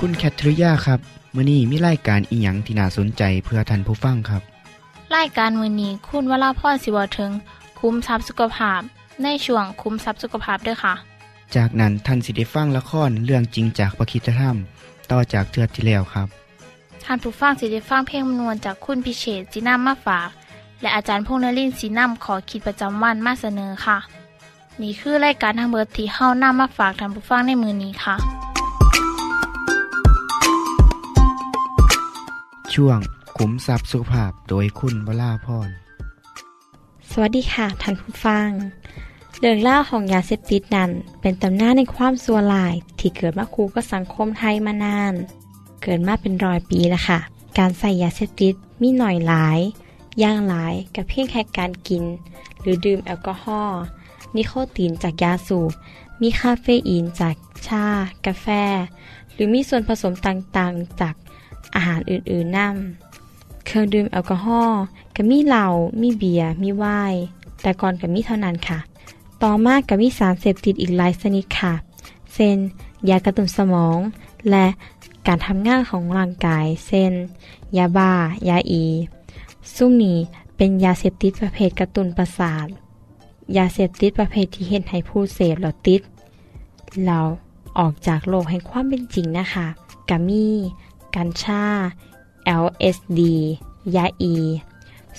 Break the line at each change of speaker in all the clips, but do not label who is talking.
คุณแคทริยาครับมื้อนี้มีรายการอีหยังที่น่าสนใจเพื่อท่านผู้ฟังครับ
รายการมือนี้คุณวราพรสิวถึงคุ้มทรัพย์สุขภาพ ในช่วงคุ้มทรัพย์สุขภาพด้วยค่ะ
จากนั้นท่านสิได้ฟังละครเรื่องจริงจากประคีตธรรม ต่อจากเทือกที่แล้วครับ
ท่านผู้ฟังสิได้ฟังเพลงมนวนจากคุณพิเชษจีนัมมาฝาก และอาจารย์พงษ์นรินทร์สีนัมขอขีดประจำวันมาเสนอค่ะ นี่คือรายการทางเบอร์ที่เฮานํมาฝากท่านผู้ฟังในมือนี้ค่ะ
ช่วงขุมทรัพย์สุขภาพโดยคุณวราพร
สวัสดีค่ะท่านผู้ฟัง เรื่องเล่าของยาเสพติดนั้นเป็นตำนานในความสัวลาย ที่เกิดมาคูกับสังคมไทยมานาน เกิดมาเป็นร้อยปีแล้วค่ะ การใช้ยาเสพติดมีหน่อยหลายอย่างหลายแบบเพียงแค่การกิน หรือดื่มแอลกอฮอล์นิโคตินจากยาสูบมีคาเฟอีนจากชา กาแฟ หรือมีส่วนผสมต่างๆ จาก อาหารอื่นๆน้ำเครื่องดื่มแอลกอฮอล์ก็มีเหล้ามีเบียร์มีไวน์แต่ก่อนก็มีเท่านั้นค่ะ ต่อมาก็มีสารเสพติดอีกหลายชนิดค่ะเช่นยากระตุ้นสมอง และการทำงานของร่างกายเช่นยาบ้า ยาอีซุ่มนี้เป็นยาเสพติดประเภทกระตุ้นประสาท ยาเสพติดประเภทที่เห็นให้ผู้เสพแล้วติด เราออกจากโลกแห่งความเป็นจริงนะคะกามี กัญชา LSD ยาอี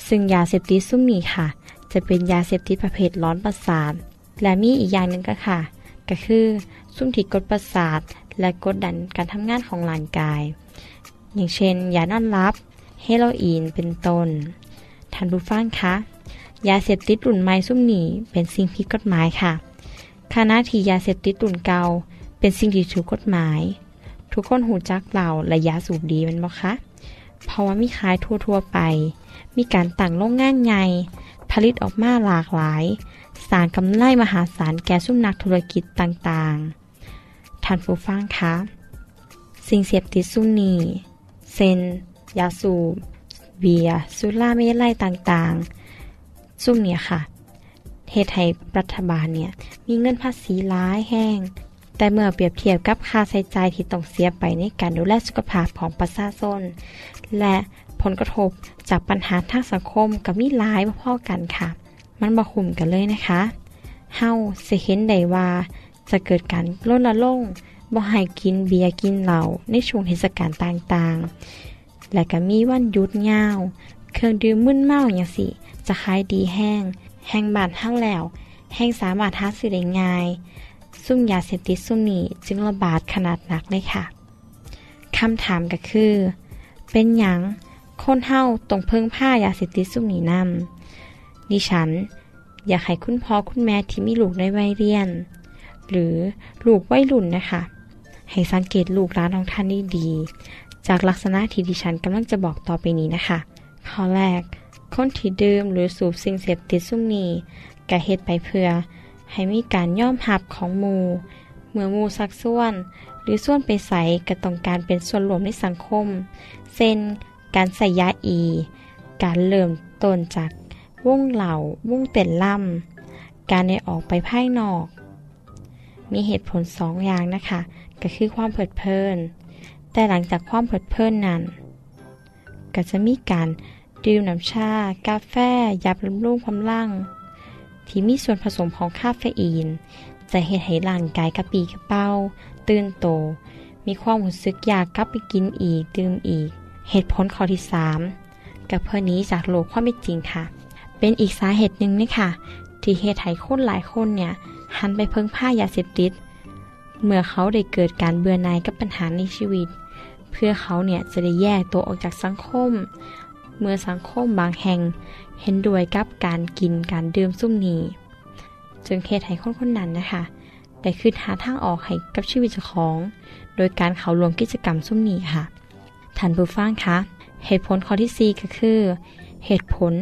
ซึ่งยาเสพติดซุ่มนี้ค่ะ จะเป็นยาเสพติดประเภทร้อนประสาท และมีอีกอย่างหนึ่งก็ค่ะ ก็คือซุ่มที่กดประสาท และกดดันการทำงานของร่างกาย อย่างเช่น ยานอนหลับ เฮโรอีน เป็นต้นท่านผู้ฟังคะยาเสพติดรุ่นใหม่ซุ่มนี้เป็นสิ่งผิดกฎหมายค่ะขณะที่ยาเสพติดรุ่นเก่าเป็นสิ่งที่ถูกกฎหมาย ทุกคนหูจักเหล่าและยาสูบดีมันบ่คะเพราะว่ามีขายทั่วๆไป มีการตั้งโรงงานใหญ่ผลิตออกมาหลากหลายสร้างกำไรมหาศาลแก่ซุ้มนักธุรกิจต่างๆท่านผู้ฟังคะสิ่งเสพติดซุ่มนีเซน ยาสูบเบียสุราเมลัยต่างๆ ซุ่มเนี่ยค่ะเหตุให้รัฐบาลเนี่ย มีเงินภาษีร้ายแห้ง แต่เมื่อเปรียบเทียบกับค่าใช้จ่ายที่ต้องเสียไปในการดูแลสุขภาพของประชาชนและผลกระทบจากปัญหาทางสังคมกับมีหลายพ่อๆกันค่ะ มันบ่คุ้มกันเลยนะคะเฮาสิเห็นได้ว่า จะเกิดการลดละลงบ่ให้กินเบียร์กินเหล้าในช่วงเทศกาลต่างๆ และก็มีวันหยุดยาว เครื่องดื่มมึนเมาอย่างสิ จะขายดีแห้ง แห้งบานเท่าแล้ว แห้งสามารถหาซื้อได้ง่าย ซุ่มยาเสพติดซุ่มนี้จึงระบาดขนาดหนักเลยค่ะคำถามก็คือ เป็นหยังคนเฮาต้องเพิ่งผ้ายาเสพติดซุ่มนี้นำดิฉัน อยากให้คุณพ่อคุณแม่ที่มีลูกในวัยเรียน หรือลูกวัยรุ่นนะคะ ให้สังเกตลูกร้านของท่านด้ดีจากลักษณะที่ดิฉันกำลังจะบอกต่อไปนี้นะคะข้อแรกคนที่ดื่มหรือสูบสิ่งเสพติดซุ่มนี้กะเหตุไปเพื่อ ให้มีการย่อมหับของมู เมื่อมูสักส่วน หรือส่วนไปใส่ก็ต้องการเป็นส่วนรวมในสังคม เช่นการใส่ยาอี การเริ่มต้นจากวงเหล่าวงเต้นล่ำ การได้ออกไปภายนอก มีเหตุผลสองอย่างนะคะ ก็คือความเพลิดเพลิน แต่หลังจากความเพลิดเพลินนั้น ก็จะมีการดื่มน้ำชา กาแฟยาบำรุงความร่าง ที่มีส่วนผสมของคาเฟอีน จะเห็ดให้ร่างกายกระปีกระเป้า ตื่นโต มีความรู้สึกอยากกลับไปกินอีก ดื่มอีก เหตุผลข้อที่ 3 กับเพื่อนี้จากโลกความเป็นจริงค่ะ เป็นอีกสาเหตุหนึ่งนี่ค่ะที่เหตุให้คนหลายคนเนี่ย หันไปเพิ่งผ้ายาเสพติด เมื่อเขาได้เกิดการเบื่อหน่ายกับปัญหาในชีวิต เพื่อเขาเนี่ยจะได้แยกตัวออกจากสังคม เมื่อสังคมบางแห่ง เห็นด้วยกับการกินการดื่มซุ่มนี้จึงเหตุให้คนคนนั้นนะคะได้คืนหาทางออกให้กับชีวิตเจ้าของ โดยการเขารวมกิจกรรมซุ่มนี้ค่ะท่านผู้ฟังคะเหตุผลข้อที่ 4 ก็คือ เหตุผล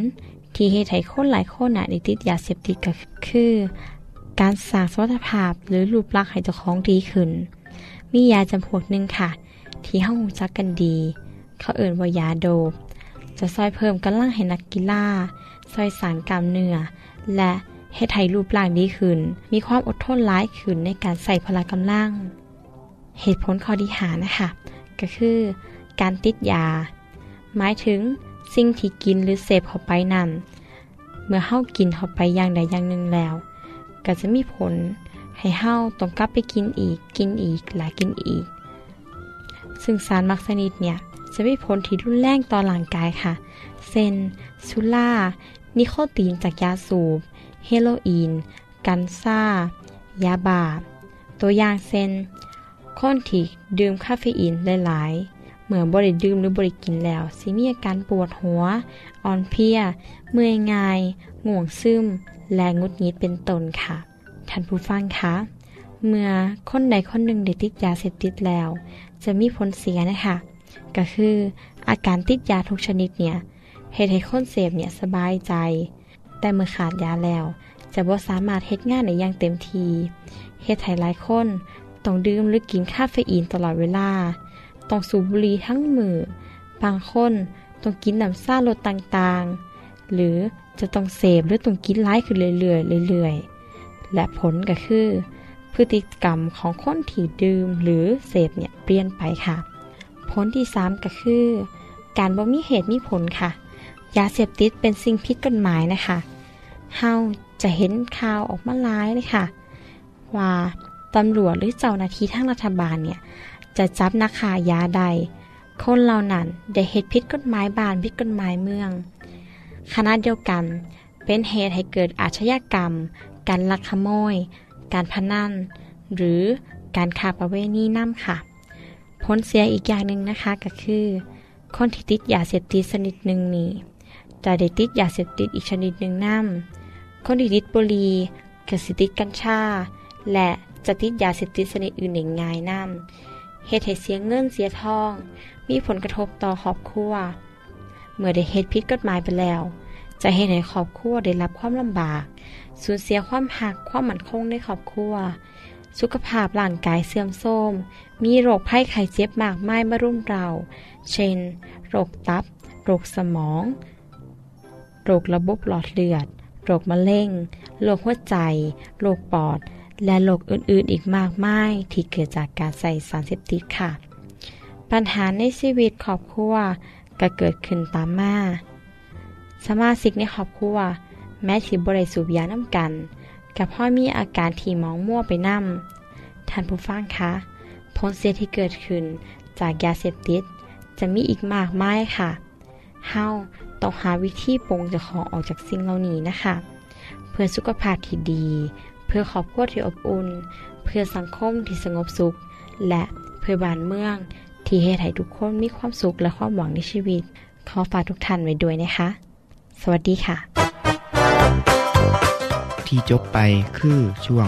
ที่เหตุให้คนหลายคนน่ะได้ติดยาเสพติดก็คือ การสร้างสมรรถภาพหรือรูปลักษณ์ให้เจ้าของดีขึ้น มียาจำพวกหนึ่งค่ะ ที่ห้องจักกันดี เขาเอ่นว่ายาโดบ จะซอยเพิ่มกำลังให้นักกีฬาซอยสารกล้ามเนื้อและเฮ็ดให้รูปร่างดีขึ้น มีความอดทนร้ายขึ้นในการใส่พละกำลัง เหตุผลข้อที่หานะคะ ก็คือ การติดยา หมายถึงสิ่งที่กินหรือเสพเข้าไปนั้นเมื่อเฮากินเข้าไปอย่างใดอย่างหนึ่งแล้ว ก็จะมีผลให้เฮาต้องกลับไปกินอีก กินอีกและกินอีก ซึ่งสารมักสนิดเนี่ย จะมีผลที่รุนแรงต่อร่างกายค่ะเซนซูล่านิโคตีนจากยาสูบ เฮโรอีน กันซ่ายาบาตัวอย่างเซนคนที่ดื่มคาเฟอีนหลายๆเมื่อบริดื่มหรือบริกินแล้วสิมีอาการปวดหัว อ่อนเพลีย เมื่อยง่ายง่วงซึม และงุดงิดเป็นต้นค่ะ ท่านผู้ฟังคะเมื่อคนใดคนหนึ่งได้ติดยาเสพติดแล้ว จะมีผลเสียนะคะ ก็คือ อาการติดยาทุกชนิดเนี่ยเหตุให้คนเสพเนี่ยสบายใจ แต่เมื่อขาดยาแล้ว จะบ่สามารถเฮ็ดงานได้อย่างเต็มทีเฮ็ดให้หลายคนต้องดื่มหรือกินคาเฟอีนตลอดเวลา ต้องสูบบุหรี่ทั้งมือบางคนต้องกินน้ำซ่ารสต่างๆ หรือจะต้องเสพหรือต้องกินไล่ขึ้นเรื่อยๆเรื่อยๆ และผลก็คือ พฤติกรรมของคนที่ดื่มหรือเสพเนี่ยเปลี่ยนไปค่ะ ผลที่3ก็คือ การบ่มีเหตุมีผลค่ะ ยาเสพติดเป็นสิ่งผิดกฎหมายนะคะเฮาจะเห็นข่าวออกมาหลายเลยค่ะ ว่าตำรวจหรือเจ้าหน้าที่ทางรัฐบาลเนี่ย จะจับนักขายยาใด คนเหล่านั้นได้เหตุผิดกฎหมายบ้านผิดกฎหมายเมืองคณะเดียวกัน เป็นเหตุให้เกิดอาชญากรรม การลักขโมย การพนัน หรือการค้าประเวณีน้ำค่ะ ผลเสียอีกอย่างหนึ่งนะคะก็คือ คนที่ติดยาเสพติดชนิดหนึ่งนี้จะได้ติดยาเสพติดอีกชนิดหนึ่งน้ำคนที่ติดบุหรี่ก็สิติดกัญชา และจะติดยาเสพติดชนิดอื่นอย่างง่ายน้ำเหตุให้เสียเงินเสียทอง มีผลกระทบต่อครอบครัว เมื่อได้เหตุผิดกฎหมายไปแล้ว จะเห็นให้ครอบครัวได้รับความลำบาก สูญเสียความหักความมั่นคงในครอบครัว สุขภาพร่างกายเสื่อมโทรม มีโรคภัยไข้เจ็บมากมายมารุมเรา เช่น โรคตับ โรคสมอง โรคระบบหลอดเลือด โรคมะเร็ง โรคหัวใจ โรคปอด และโรคอื่นๆอีกมากมายที่เกิดจากการใส่สารเสพติดค่ะ ปัญหาในชีวิตครอบครัวก็เกิดขึ้นตามมา สมาชิกในครอบครัว แม้ที่บริสูบยาน้ำกันกับพ่อมีอาการที่มองมั่วไปนั่ม ท่านผู้ฟังคะผลเสียที่เกิดขึ้นจากยาเสพติด จะมีอีกมากมายค่ะ เฮาต้องหาวิธีปรงจะของออกจากสิ่งเหล่านี้นะคะ เพื่อสุขภาพที่ดี เพื่อครอบครัวที่อบอุ่น เพื่อสังคมที่สงบสุข และเพื่อบ้านเมือง ที่เฮ็ดให้ทุกคนมีความสุขและความหวังในชีวิต ขอฝากทุกท่านไว้ด้วยนะคะ สวัสดีค่ะ
ที่จบไปคือช่วง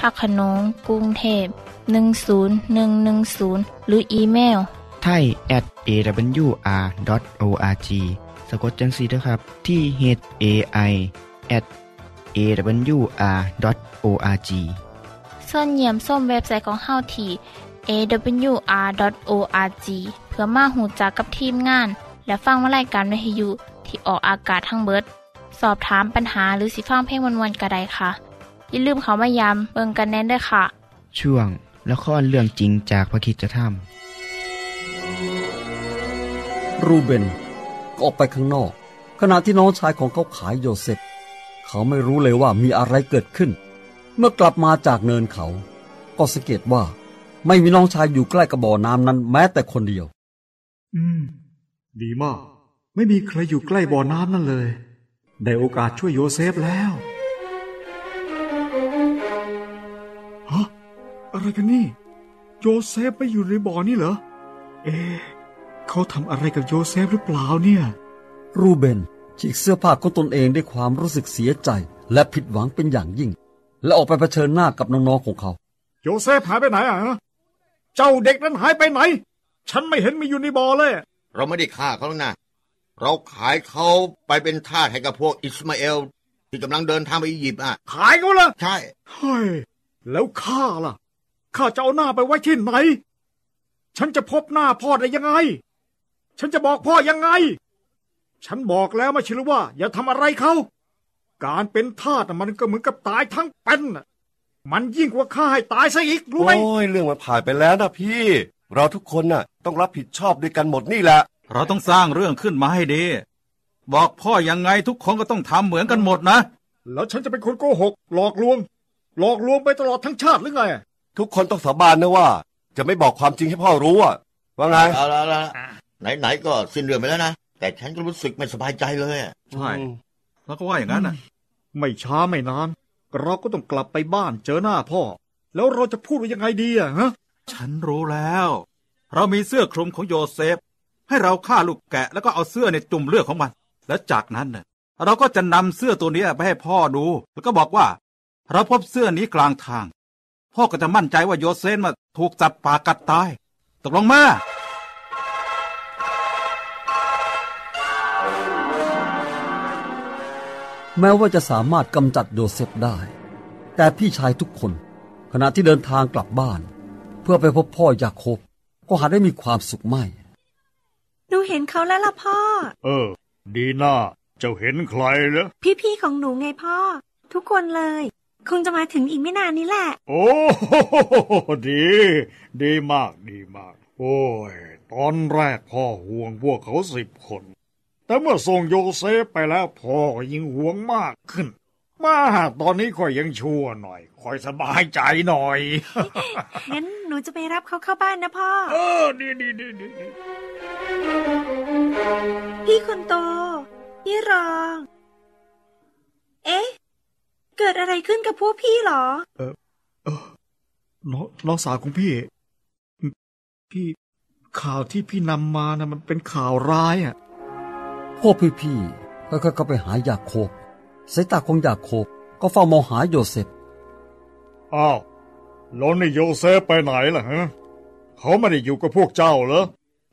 พักขนงกรุงเทพ10110 หรืออีเมล
ไทย at awr.org สะกดจังสีนะครับ ที่ h a i at awr.org
ส่วนเยี่ยมส้มเว็บไซต์ของเฮาที่ awr.org เพื่อมาหูจักกับทีมงาน และฟังวารายการวิทยุที่ออกอากาศทั้งเบิด สอบถามปัญหาหรือสิฟังเพลงวนๆกระไดค่ะ อย่าลืมเขามายามเบิงกันแน่นด้วยค่ะ
ช่วงละครเรื่องจริงจากพระคริสตธรรม
รูเบนก็ออกไปข้างนอก ขณะที่น้องชายของเขาขายโยเซฟเขาไม่รู้เลยว่ามีอะไรเกิดขึ้น เมื่อกลับมาจากเนินเขา ก็สังเกตว่า ไม่มีน้องชายอยู่ใกล้กับบ่อน้ำนั้นแม้แต่คนเดียว
อืม ดีมาก ไม่มีใครอยู่ใกล้บ่อน้ำนั่นเลย ได้โอกาสช่วยโยเซฟแล้ว อะไรกันนี่ โยเซฟไม่อยู่ในบ่อนี่เหรอ เอ๊ะเขาทำอะไรกับโยเซฟหรือเปล่าเนี่ย
รูเบนฉีกเสื้อผ้าของตนเองด้วยความรู้สึกเสียใจ และผิดหวังเป็นอย่างยิ่ง และออกไปเผชิญหน้ากับน้องๆของเขา
โยเซฟหายไปไหนอะฮะเจ้าเด็กนั้นหายไปไหน ฉันไม่เห็นมีอยู่ในบ่อเลย
เราไม่ได้ฆ่าเขาหรอกนะเราขายเขาไปเป็นทาสให้กับพวกอิสมาเอลที่กำลังเดินทางไปอียิปต์อะ
ขายเขาละ
ใช่
เฮ้ยแล้วข้าล่ะ ข้าจะเอาหน้าไปไว้ที่ไหน ฉันจะพบหน้าพ่อได้ยังไง ฉันจะบอกพ่อยังไง ฉันบอกแล้วไม่ใช่หรือว่า อย่าทำอะไรเขา การเป็นทาสน่ะมันก็เหมือนกับตายทั้งเป็นน่ะมันยิ่งกว่าฆ่าให้ตายซะอีกรู้ไหม
โอ้ยเรื่องมันผ่านไปแล้วนะพี่ เราทุกคนน่ะ ต้องรับผิดชอบด้วยกันหมดนี่แหละ
เราต้องสร้างเรื่องขึ้นมาให้ดี บอกพ่อยังไงทุกคนก็ต้องทำเหมือนกันหมดนะ
แล้วฉันจะเป็นคนโกหก หลอกลวง หลอกลวงไปตลอดทั้งชาติหรือไง
ทุกคนต้องสาบานนะว่า จะไม่บอกความจริงให้พ่อรู้อะว่าไง
เอาละเอาละไหนๆก็สิ้นเรื่องไปแล้วนะ แต่ฉันก็รู้สึกไม่สบายใจเลยอะ
ใช่แล้วก็ว่าอย่างนั้นน่ะ
ไม่ช้าไม่นานเราก็ต้องกลับไปบ้านเจอหน้าพ่อ แล้วเราจะพูดว่ายังไงดีอะฮะ
ฉันรู้แล้ว เรามีเสื้อคลุมของโยเซฟ ให้เราฆ่าลูกแกะแล้วก็เอาเสื้อในจุ่มเลือดของมัน แล้วจากนั้นน่ะเราก็จะนำเสื้อตัวเนี้ยไปให้พ่อดู แล้วก็บอกว่า เราพบเสื้อนี้กลางทาง พ่อก็จะมั่นใจว่าโยเซฟมาถูกจับปากกัดตาย ตกลงมา
แม้ว่าจะสามารถกำจัดโยเซฟได้ แต่พี่ชายทุกคน ขณะที่เดินทางกลับบ้าน เพื่อไปพบพ่อยาโคบ ก็หาได้มีความสุขไม่
หนูเห็นเขาแล้วล่ะพ่อ
เออ ดีน่าเจ้าเห็นใครเหรอ
พี่ๆของหนูไงพ่อ ทุกคนเลย คงจะมาถึงอีกไม่นานนี้แหละ
โอ้โหดี ดีมากดีมาก โอ้ย ตอนแรกพ่อห่วงพวกเขาสิบคน แต่เมื่อส่งโยเซฟไปแล้วพ่อก็ยิ่งห่วงมากขึ้น มาตอนนี้ค่อยยังชั่วหน่อยค่อยสบายใจหน่อย
งั้นหนูจะไปรับเขาเข้าบ้านนะพ่อ
เออ ดีดีดีดีดี
พี่คนโต พี่รอง เอ๊ะ เกิดอะไรขึ้นกับพวกพี่เหรอ
น้องน้องสาวของพี่ พี่ข่าวที่พี่นำมานะมันเป็นข่าวร้ายอะ
พวกพี่ๆค่อยๆเข้าไปหายาโคบสายตาของยาโคบก็เฝ้ามองหาโยเซฟ
อ้าวแล้วนี่โยเซฟไปไหนล่ะฮะเขาไม่ได้อยู่กับพวกเจ้าเหรอ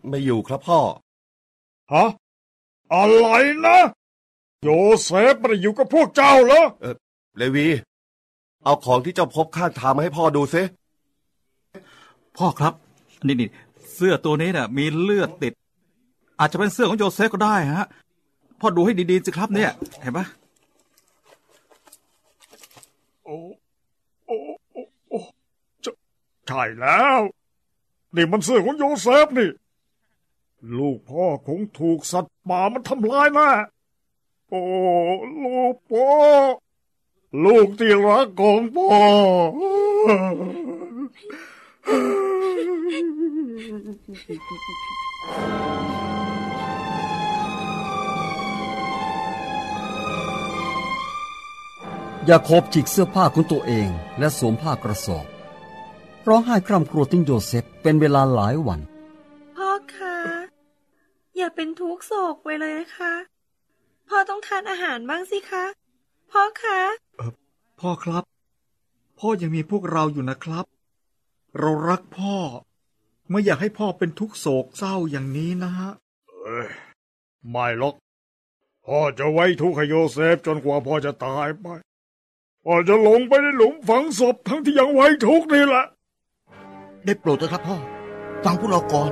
ไม่อยู่ครับพ่อ
ฮะอะไรนะโยเซฟไม่ได้อยู่กับพวกเจ้าเหรอ
เลวี เอาของที่เจ้าพบข้างทางมาให้พ่อดูซิ
พ่อครับ นี่นี่เสื้อตัวนี้น่ะ มีเลือดติด อาจจะเป็นเสื้อของโยเซฟก็ได้ฮะพ่อดูให้ดีๆสิครับเนี่ย เห็นปะ
โอ้โอ้โอ้โอ้จะใช่แล้ว นี่มันเสื้อของโยเซฟนี่ ลูกพ่อคงถูกสัตว์ป่ามันทำลายแน่โอ้ ลูกพ่อ ลูกที่รักของพ่อ
ยาโคบฉีกเสื้อผ้าของตัวเองและสวมผ้ากระสอบ ร้องไห้คร่ำครวญถึงโยเซฟเป็นเวลาหลายวัน
พ่อคะ อย่าเป็นทุกข์โศกไปเลยนะคะ พ่อต้องทานอาหารบ้างสิคะ พ่อคะ
พ่อครับ พ่อยังมีพวกเราอยู่นะครับ เรารักพ่อ ไม่อยากให้พ่อเป็นทุกข์โศกเศร้าอย่างนี้นะฮะเอ้ยไม่หรอกพ่อจะไว้ทุกข์ให้โยเซฟจนกว่าพ่อจะตายไปพ่อจะลงไปในหลุมฝังศพทั้งที่ยังไว้ทุกข์นี่แหละ
ได้โปรดเถอะครับพ่อ ฟังพวกเราก่อน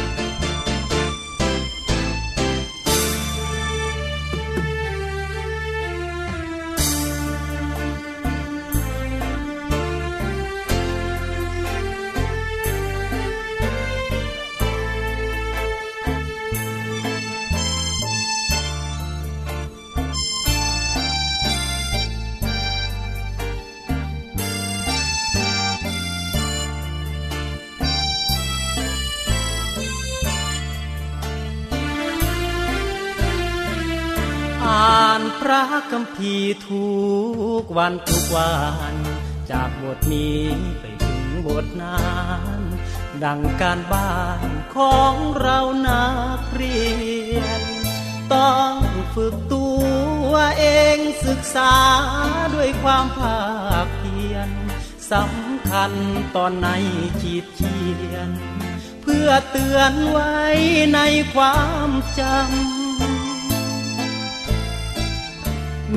คัมภีทุกวันทุกวัน จากบทนี้ไปถึงบทนั้นดังการบ้านของเรานักเรียน ต้องฝึกตัวเองศึกษาด้วยความภาคเพียรสำคัญตอนในขีดเขียน เพื่อเตือนไว้ในความจำ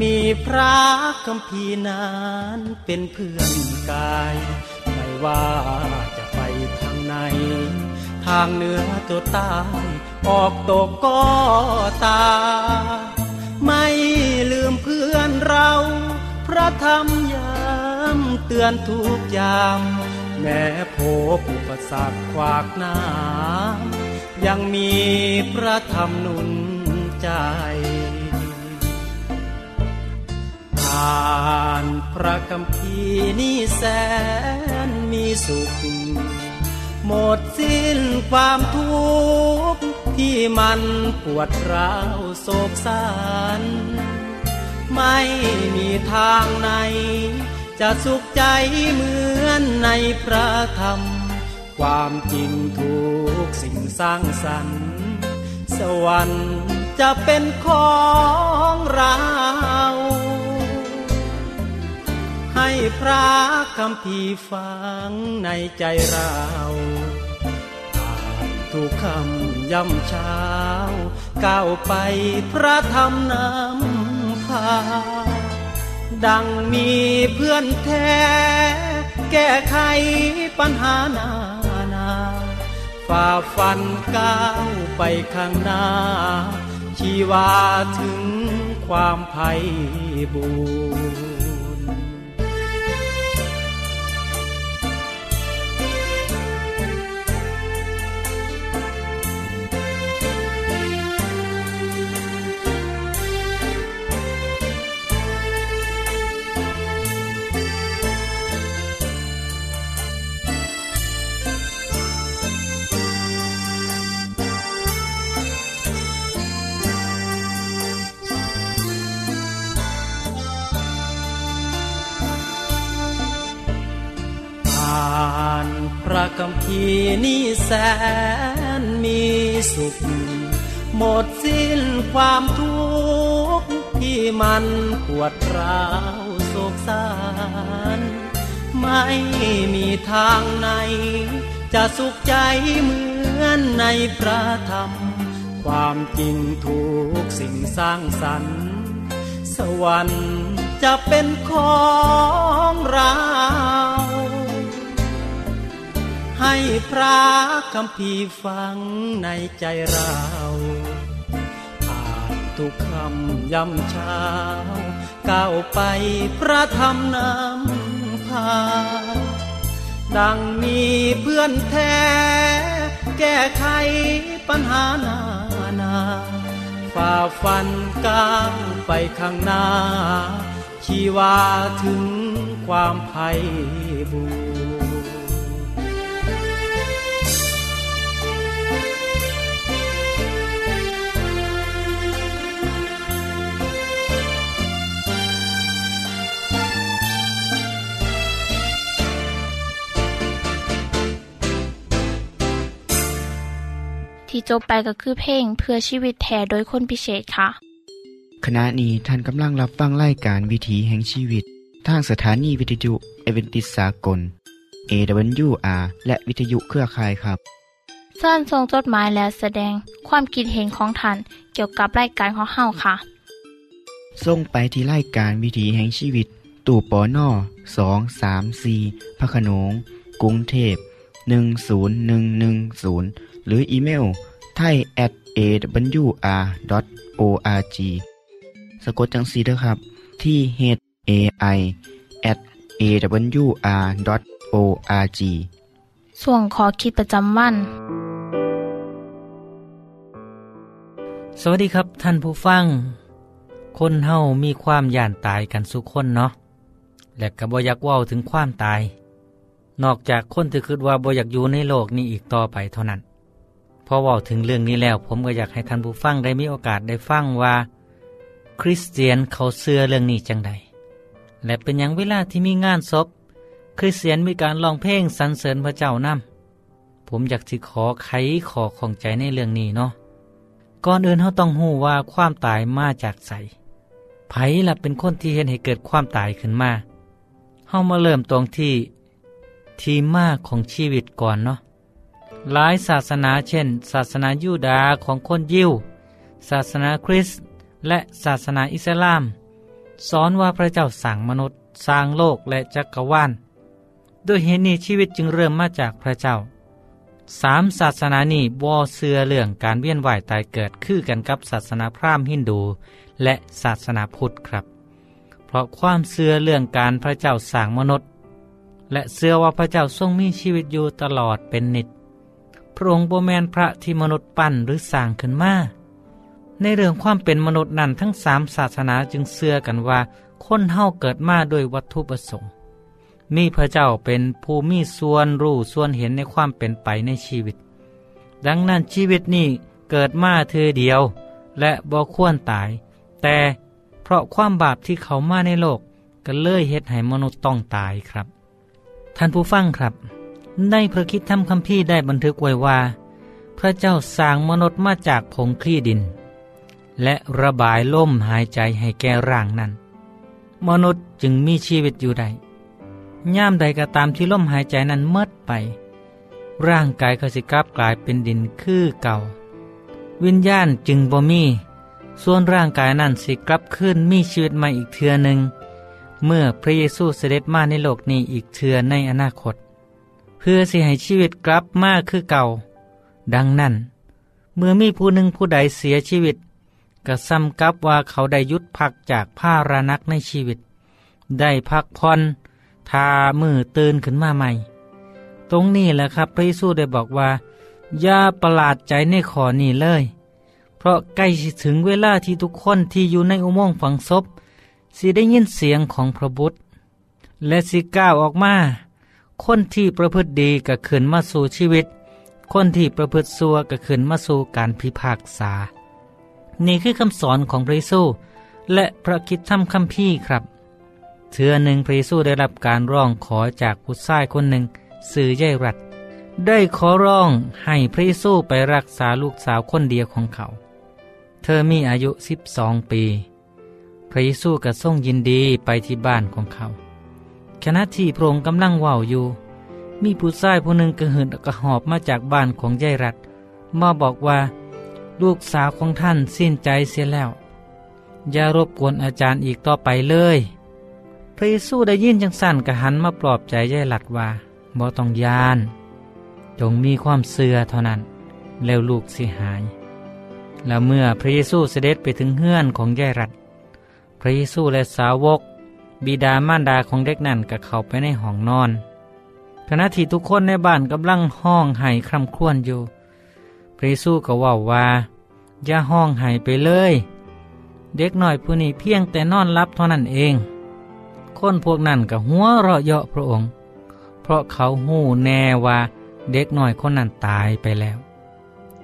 มีพระคัมภีร์นั้นเป็นเพื่อนกาย ไม่ว่าจะไปทางไหน ทางเหนือตัวใต้ออกตกก็ตา ไม่ลืมเพื่อนเรา พระธรรมยามเตือนทุกยาม แม้พบอุปสรรคขวากหน้า ยังมีพระธรรมนุนใจ อ่านพระคัมภีนี่แสนมีสุข หมดสิ้นความทุกข์ที่มันปวดร้าวโศกสารไม่มีทางไหน จะสุขใจเหมือนในพระธรรม ความจริงทุกสิ่งสร้างสรรค์ สวรรค์จะเป็นของเรา ให้พระคำพีฟังในใจเราอ่านทุกคำย่ำเช้าก้าวไปพระธรรมนำพา ดังมีเพื่อนแท้ แก้ไขปัญหานานาฝ่าฟันก้าวไปข้างหน้า ชีวาถึงความไพ่บูร ระคัมภีร์นี่แสนมีสุข หมดสิ้นความทุกข์ที่มันปวดร้าวโศกสารไม่มีทางไหน จะสุขใจเหมือนในพระธรรม ความจริงทุกสิ่งสร้างสรรค์ สวรรค์จะเป็นของเรา ให้พระคำพีฟังในใจเราอ่านทุกคำยำเช้าก้าวไปพระธรรมนำพา ดังมีเพื่อนแท้ แก้ไขปัญหานานาฝ่าฟันก้าวไปข้างหน้า ชีวาถึงความไพ่บูร
ที่จบไปก็คือเพลงเพื่อชีวิตแทโดยคนพิเศษค่ะ
ขณะนี้ท่านกำลังรับฟังรายการวิถีแห่งชีวิต ทางสถานีวิทยุเอเวนติสากล AWR และวิทยุเครือข่ายครับ
เส้นทรงจดหมายและแสดงความคิดเห็นของท่านเกี่ยวกับรายการของเฮาค่ะ
ส่งไปที่ไล่การวิถีแห่งชีวิต ตู่ปอน่อสองสามสีพระขนงกรุงเทพ10110 หรืออีเมลไทย at awr.org สะกดจังสีด้วยครับ ที่ h a i at awr.org
ส่วนขอคิดประจำวัน
สวัสดีครับท่านผู้ฟัง คนเฮามีความย่านตายกันสุคนเนาะและก็บ่อยากเว้าถึงความตาย นอกจากคนที่คิดว่าบ่อยากอยู่ในโลกนี้อีกต่อไปเท่านั้น พอว้าถึงเรื่องนี้แล้วผมก็อยากให้ท่านผู้ฟังได้มีโอกาสได้ฟังว่า คริสเตียนเขาเชื่อเรื่องนี้จังใด และเป็นอย่างเวลาที่มีงานศพ คริสเตียนมีการร้องเพลงสรรเสริญพระเจ้านำผมอยากสิขอไขขอของใจในเรื่องนี้เนาะก่อนอื่นเขาต้องหู้ว่าความตายมาจากไสไผล่ะเป็นคนที่เห็นให้เกิดความตายขึ้นมาเฮามาเริ่มตรงที่ ที่มาของชีวิตก่อนเนาะ หลายศาสนาเช่น ศาสนายูดาห์ของคนยิว ศาสนาคริสต์และศาสนาอิสลาม สอนว่าพระเจ้าสั่งมนุษย์ สร้างโลกและจักรวาลด้วยเหตุนี้ชีวิตจึงเริ่มมาจากพระเจ้าสามศาสนานี้บ่เสือเรื่องการเวียนว่ายตายเกิดคือกันกับศาสนาพราหมณ์ฮินดู และศาสนาพุทธครับ เพราะความเสือเรื่องการพระเจ้าสร้างมนุษย์ และเสือว่าพระเจ้าทรงมีชีวิตอยู่ตลอดเป็นนิจ พระองค์บ่แมนพระที่มนุษย์ปั้นหรือสร้างขึ้นมาในเรื่องความเป็นมนุษย์นั้นทั้งสามศาสนาจึงเสื่อกันว่า คนเฮาเกิดมาโดยวัตถุประสงค์ มีพระเจ้าเป็นผู้มีส่วนรู้ส่วนเห็นในความเป็นไปในชีวิต ดังนั้นชีวิตนี้เกิดมาเธอเดียว และบ่ควรตาย แต่เพราะความบาปที่เขามาในโลกก็เลยเฮ็ดให้มนุษย์ต้องตายครับ ท่านผู้ฟังครับ ในพระคิดธรรมคัมภีร์ได้บันทึกไว้ว่า พระเจ้าสร้างมนุษย์มาจากผงคลี่ดิน และระบายลมหายใจให้แก่ร่างนั้น มนุษย์จึงมีชีวิตอยู่ได้ย่ามใดก็ตามที่ลมหายใจนั้นเมดไป ร่างกายก็สิกลับกลายเป็นดินคือเก่า วิญญาณจึงบ่มี ส่วนร่างกายนั้นสิกลับขึ้นมีชีวิตใหม่อีกเทือหนึ่งเมื่อพระเยซูเสด็จมาในโลกนี้อีกเทือในอนาคต พื่อสิให้ชีวิตกลับมาคือเก่า ดังนั้น เมื่อมีผู้หนึ่งผู้ใดเสียชีวิตก็ซ้ำกับว่าเขาได้ยุดพักจากผ้ารานักในชีวิต ได้พักผ่อนทามือตื่นขึ้นมาใหม่ ตรงนี้แหละครับพระเยซูได้บอกว่า อย่าประหลาดใจในขอนี้เลย เพราะใกล้ถึงเวลาที่ทุกคนที่อยู่ในอุโมงค์ฝังศพสิได้ยินเสียงของพระบุตรและสิก้าวออกมา คนที่ประพฤติดีก็ขึ้นมาสู่ชีวิต คนที่ประพฤติชั่วก็ขึ้นมาสู่การพิพากษา นี่คือคำสอนของพระเยซูและพระคิดธรรมคัมภีร์ครับ เทือหนึ่งพระเยซูได้รับการร้องขอจากผู้ชายคนหนึ่งสื่อใหญ่รัฐได้ขอร้องให้พระเยซูไปรักษาลูกสาวคนเดียวของเขา เธอมีอายุสิบสองปี พระเยซูก็ทรงยินดีไปที่บ้านของเขา ขณะที่พระองค์กำลังว่าวอยู่ มีผู้ชายผู้หนึ่งกระหืดกระหอบมาจากบ้านของยายรัฐมาบอกว่า ลูกสาวของท่านสิ้นใจเสียแล้ว อย่ารบกวนอาจารย์อีกต่อไปเลย พระเยซูได้ยินจังสั่นกระหันมาปลอบใจยายรัฐว่าบ่ต้องยาน จงมีความเสื่อเท่านั้น แล้วลูกสิหาย แล้วเมื่อพระเยซูเสด็จไปถึงเฮือนของยายรัฐพระเยซูและสาวก บิดามารดาของเด็กนั่นก็เข้าไปในห้องนอน ขณะที่ทุกคนในบ้านกำลังห้องไห้คร่ำครวญอยู่ พระเยซูก็ว่าว่าอย่าห้องไห้ไปเลย เด็กหน้อยผู้นี้เพียงแต่นอนรับเท่านั้นเอง คนพวกนั้นก็หัวเราะเยาะพระองค์ เพราะเขาหู้แน่ว่าเด็กหน้อยคนนั้นตายไปแล้ว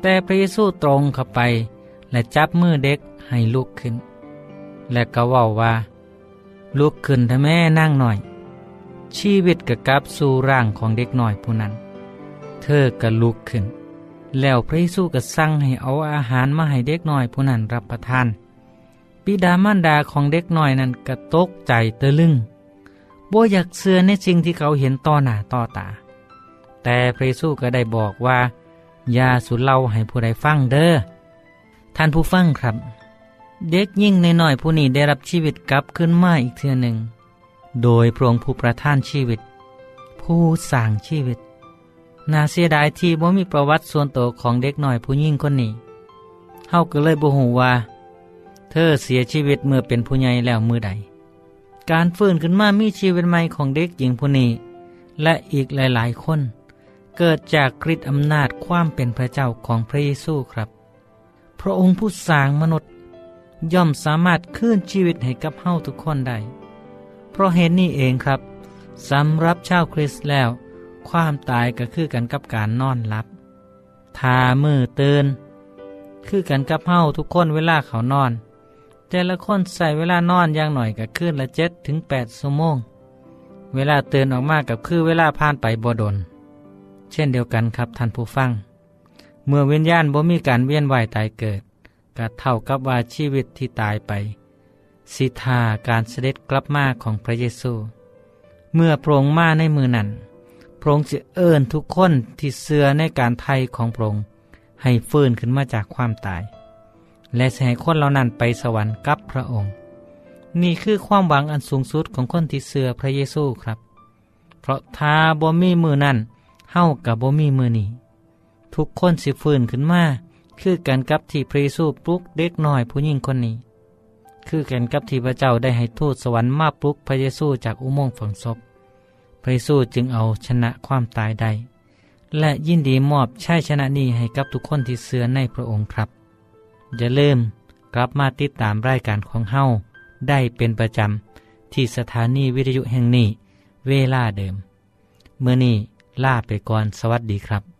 แต่พระเยซูตรงเข้าไป และจับมือเด็กให้ลุกขึ้น และก็ว่าว่า ลุกขึ้นถ้าแม่นั่งหน่อย ชีวิตก็กลับสู่ร่างของเด็กหน้อยผู้นั้น เธอก็ลุกขึ้น แล้วพระเยซูก็สั่งให้เอาอาหารมาให้เด็กหน้อยผู้นั้นรับประทานบิดามารดาของเด็กหน้อยนั้นก็ตกใจตะลึงบ่อยากเชื่อในสิ่งที่เขาเห็นต่อหน้าต่อตา แต่พระเยซูก็ได้บอกว่า อย่าสุเล่าให้ผู้ใดฟังเด้อท่านผู้ฟังครับ เด็กยิ่งในหน่อยผู้นี้ได้รับชีวิตกลับขึ้นมาอีกเทือหนึ่ง โดยพระองค์ผู้ประทานชีวิต ผู้สร้างชีวิต นาเสียดายที่บ่มีประวัติส่วนตัวของเด็กหน่อยผู้ยิ่งคนนี้เฮาก็เลยบ่ฮู้ว่า เธอเสียชีวิตเมื่อเป็นผู้ใหญ่แล้วมือใด การฟื้นขึ้นมามีชีวิตใหม่ของเด็กหญิงผู้นี้และอีกหลายๆ คน เกิดจากฤทธิอำนาจความเป็นพระเจ้าของพระเยซูครับ พระองค์ผู้สร้างมนุษย์ ย่อมสามารถคืนชีวิตให้กับเฮาทุกคนได้ เพราะเหตุนี้เองครับสำหรับชาวคริสต์แล้ว ความตายก็คือกันกับการนอนหลับทามือเตือนคือกันกับเฮาทุกคนเวลาเขานอน แต่ละคนใส่เวลานอนอย่างหน่อยก็คืนละเจ็ดถึงแปดชั่วโมง เวลาเตือนออกมากับคือเวลาผ่านไปบ่ดน เช่นเดียวกันครับท่านผู้ฟัง เมื่อวิญญาณบ่มีการเวียนว่ายตายเกิด ก็เท่ากับว่าชีวิตที่ตายไปสิทาการเสด็จกลับมาของพระเยซู เมื่อพระองค์มาในมือนั้นพระองค์จะเอิ้นทุกคนที่เสื่อในการไทยของพระองค์ให้ฟื้นขึ้นมาจากความตาย และจะให้คนเหล่านั้นไปสวรรค์กับพระองค์ นี่คือความหวังอันสูงสุดของคนที่เสื่อพระเยซูครับ เพราะถ้าบ่มีมือนั้นเฮากับบ่มีมือนี้ทุกคนสิฟื้นขึ้นมา คือกันกับที่พระเยซูปลุกเด็กน้อยผู้หญิงคนนี้ คือกันกับที่พระเจ้าได้ให้ทูตสวรรค์มาปลุกพระเยซูจากอุโมงค์ฝังศพ พระเยซูจึงเอาชนะความตายได้และยินดีมอบชัยชนะนี้ให้กับทุกคนที่เสื่อในพระองค์ครับ อย่าลืมกลับมาติดตามรายการของเฮาได้เป็นประจำ ที่สถานีวิทยุแห่งนี้ เวลาเดิม เมื่อนี้ลาไปก่อนสวัสดีครับ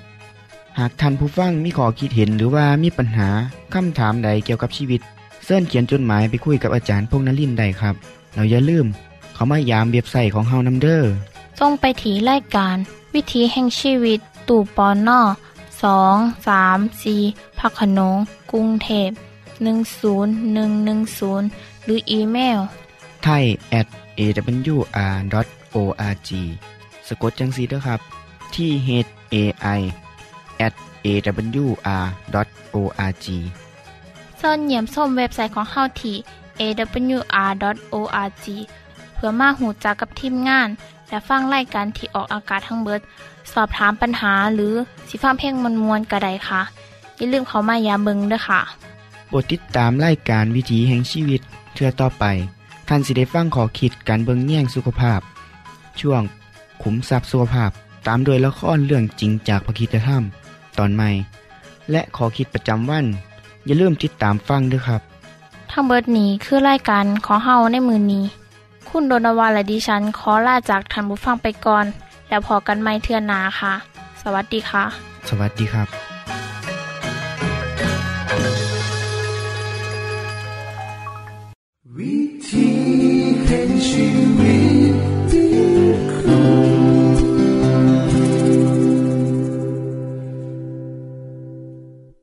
ากท่านผู้ฟังมีข้อคิดเห็นหรือว่ามีปัญหาคำถามใดเกี่ยวกับชีวิตเสินเขียนจดหมายไปคุยกับอาจารย์พงนลินได้ครับ เราอย่าลืม เขามายามเบียบใส่ของเฮานัมเดอร์
ส่งไปถีรายการ วิถีแห่งชีวิต ตู่ปอนนอสองสามสีพักขนงกรุงเทพ10110 หรืออีเมล
ไทย at awr.org สะกดจังสีด้วยครับ ที่ h a i at awr.org
เสินเยี่ยมส้มเว็บไซต์ของเฮาที่ awr.org เพื่อมาหูจักกับทีมงาน และฟังไล่กันที่ออกอากาศทั้งเบิด สอบถามปัญหาหรือสิฟ้าเพ่งมวลมวลกระไดค่ะ อย่าลืมเขามายามเบิงด้วยค่ะ
โปรดติดตามไล่การวิถีแห่งชีวิตเทือต่อไปท่านสิได้ฟังขอคิดการเบิงแย่งสุขภาพ ช่วงขุมทรัพย์สุขภาพตามโดยละครเรื่องจริงจากพระคีตธรรมต อนใหม่ และขอคิดประจำวัน อย่าลืมติดตามฟังด้วยครับ
ทั้งเบิดนี้คือรายการขอเฮาในมือนี้ คุณโดนวาและดิฉันขอลาจากท่านผู้ฟังไปก่อน แล้วพอกันไม่เทื่อนนาค่ะ สวัสดีค่ะ
สวัสดีครับ
วิธีแห่งชี